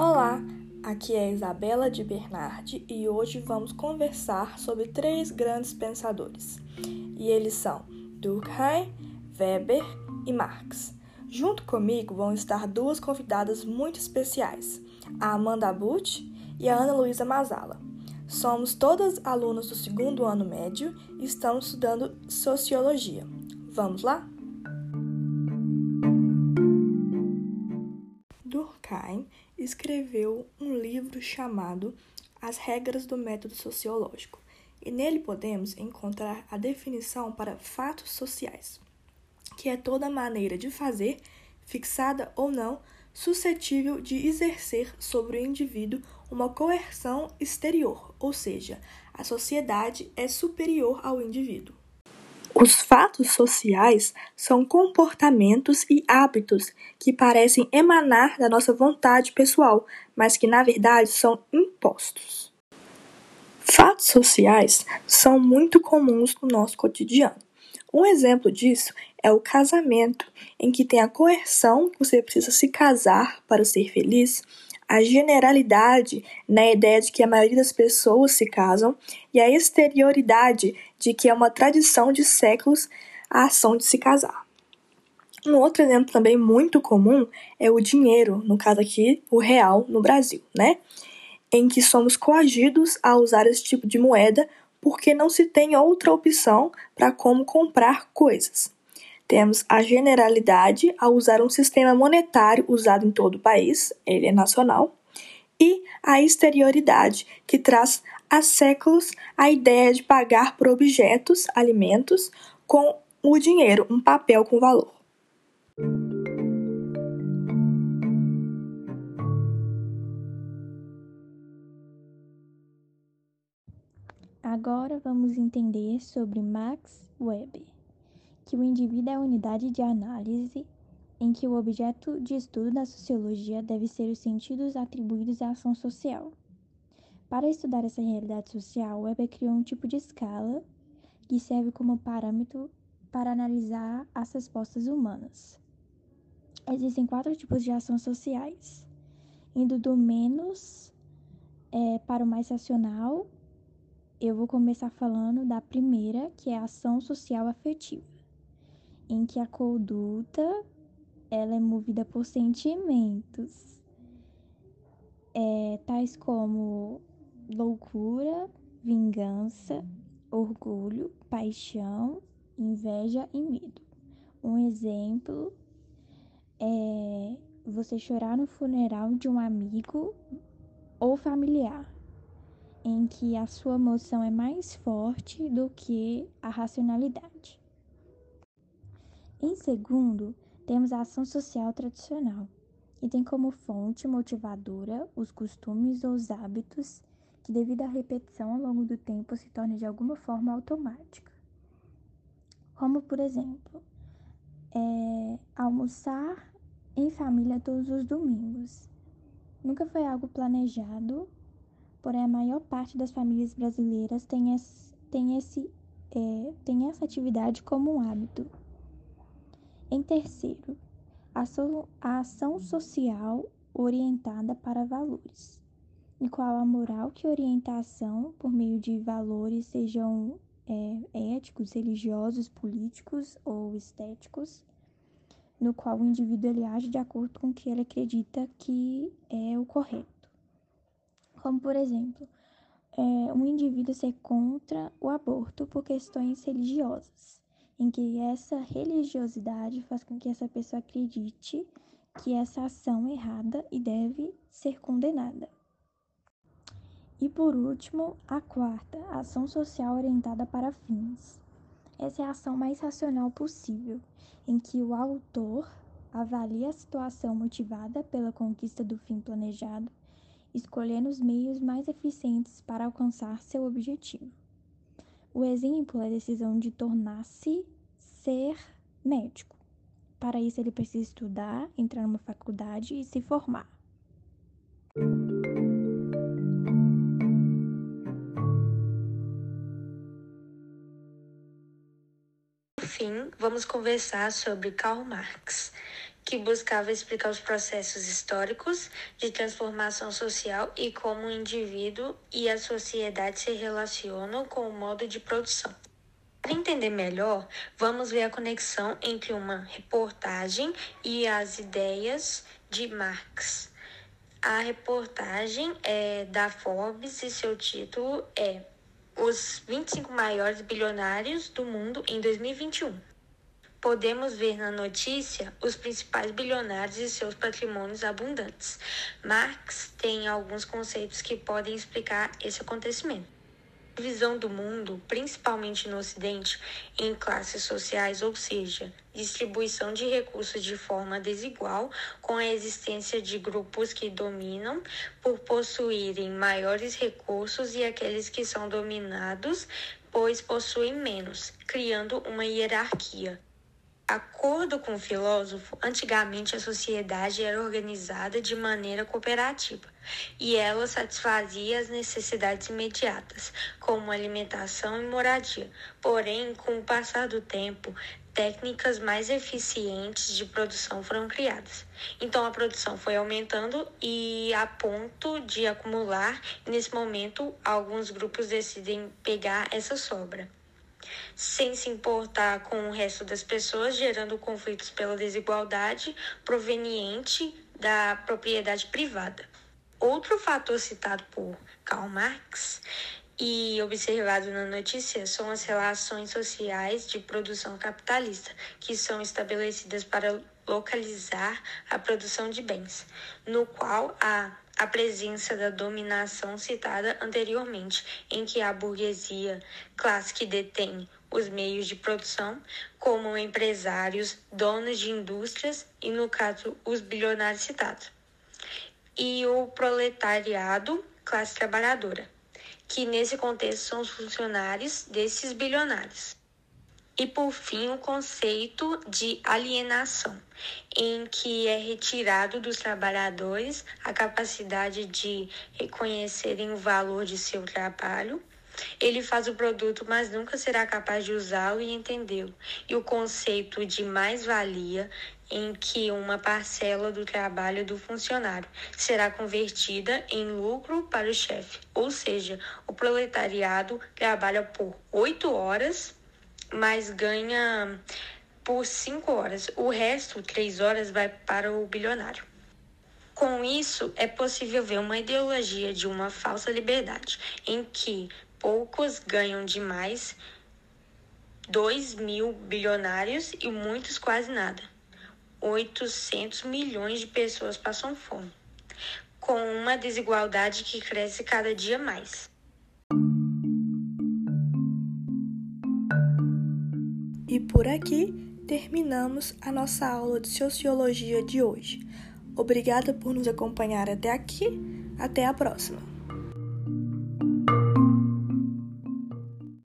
Olá, aqui é Isabela de Bernardi e hoje vamos conversar sobre três grandes pensadores. E eles são Durkheim, Weber e Marx. Junto comigo vão estar duas convidadas muito especiais, a Amanda Butch e a Ana Luísa Mazala. Somos todas alunas do segundo ano médio e estamos estudando Sociologia. Vamos lá? Durkheim escreveu um livro chamado As Regras do Método Sociológico, e nele podemos encontrar a definição para fatos sociais, que é toda maneira de fazer, fixada ou não, suscetível de exercer sobre o indivíduo uma coerção exterior, ou seja, a sociedade é superior ao indivíduo. Os fatos sociais são comportamentos e hábitos que parecem emanar da nossa vontade pessoal, mas que na verdade são impostos. Fatos sociais são muito comuns no nosso cotidiano. Um exemplo disso é o casamento, em que tem a coerção que você precisa se casar para ser feliz, a generalidade na ideia de que a maioria das pessoas se casam e a exterioridade de que é uma tradição de séculos a ação de se casar. Um outro exemplo também muito comum é o dinheiro, no caso aqui, o real no Brasil, né? Em que somos coagidos a usar esse tipo de moeda porque não se tem outra opção para como comprar coisas. Temos a generalidade a usar um sistema monetário usado em todo o país, ele é nacional, e a exterioridade, que traz há séculos a ideia de pagar por objetos, alimentos, com o dinheiro, um papel com valor. Agora vamos entender sobre Max Weber que o indivíduo é a unidade de análise em que o objeto de estudo da sociologia deve ser os sentidos atribuídos à ação social. Para estudar essa realidade social, Weber criou um tipo de escala que serve como parâmetro para analisar as respostas humanas. Existem quatro tipos de ações sociais, indo do menos é, para o mais racional. Eu vou começar falando da primeira, que é a ação social afetiva em que a conduta ela é movida por sentimentos, é, tais como loucura, vingança, orgulho, paixão, inveja e medo. Um exemplo é você chorar no funeral de um amigo ou familiar, em que a sua emoção é mais forte do que a racionalidade. Em segundo, temos a ação social tradicional, que tem como fonte motivadora os costumes ou os hábitos que, devido à repetição ao longo do tempo, se tornam de alguma forma automática. Como, por exemplo, é, almoçar em família todos os domingos. Nunca foi algo planejado, porém a maior parte das famílias brasileiras tem, esse, tem, esse, é, tem essa atividade como um hábito. Em terceiro, a, so, a ação social orientada para valores, em qual a moral que orienta a ação por meio de valores, sejam é, éticos, religiosos, políticos ou estéticos, no qual o indivíduo ele age de acordo com o que ele acredita que é o correto. Como, por exemplo, é, um indivíduo ser contra o aborto por questões religiosas em que essa religiosidade faz com que essa pessoa acredite que essa ação é errada e deve ser condenada. E por último, a quarta, ação social orientada para fins. Essa é a ação mais racional possível, em que o autor avalia a situação motivada pela conquista do fim planejado, escolhendo os meios mais eficientes para alcançar seu objetivo. O exemplo é a decisão de tornar-se ser médico. Para isso, ele precisa estudar, entrar numa faculdade e se formar. Por fim, vamos conversar sobre Karl Marx, que buscava explicar os processos históricos de transformação social e como o indivíduo e a sociedade se relacionam com o modo de produção. Para entender melhor, vamos ver a conexão entre uma reportagem e as ideias de Marx. A reportagem é da Forbes e seu título é Os 25 maiores bilionários do mundo em 2021 podemos ver na notícia os principais bilionários e seus patrimônios abundantes. Marx tem alguns conceitos que podem explicar esse acontecimento visão do mundo, principalmente no Ocidente, em classes sociais, ou seja, distribuição de recursos de forma desigual, com a existência de grupos que dominam por possuírem maiores recursos e aqueles que são dominados, pois possuem menos, criando uma hierarquia acordo com o filósofo, antigamente a sociedade era organizada de maneira cooperativa e ela satisfazia as necessidades imediatas, como alimentação e moradia. Porém, com o passar do tempo, técnicas mais eficientes de produção foram criadas. Então a produção foi aumentando e a ponto de acumular, nesse momento alguns grupos decidem pegar essa sobra sem se importar com o resto das pessoas, gerando conflitos pela desigualdade proveniente da propriedade privada. Outro fator citado por Karl Marx e observado na notícia são as relações sociais de produção capitalista, que são estabelecidas para localizar a produção de bens, no qual há a presença da dominação citada anteriormente, em que a burguesia, classe que detém os meios de produção, como empresários, donos de indústrias e, no caso, os bilionários citados, e o proletariado, classe trabalhadora, que nesse contexto são os funcionários desses bilionários. E por fim, o conceito de alienação, em que é retirado dos trabalhadores a capacidade de reconhecerem o valor de seu trabalho. Ele faz o produto, mas nunca será capaz de usá-lo e entendê-lo. E o conceito de mais-valia, em que uma parcela do trabalho do funcionário será convertida em lucro para o chefe. Ou seja, o proletariado trabalha por oito horas mas ganha por 5 horas. O resto, 3 horas, vai para o bilionário. Com isso, é possível ver uma ideologia de uma falsa liberdade, em que poucos ganham demais, 2 mil bilionários e muitos quase nada. 800 milhões de pessoas passam fome, com uma desigualdade que cresce cada dia mais. E por aqui terminamos a nossa aula de sociologia de hoje. Obrigada por nos acompanhar até aqui. Até a próxima!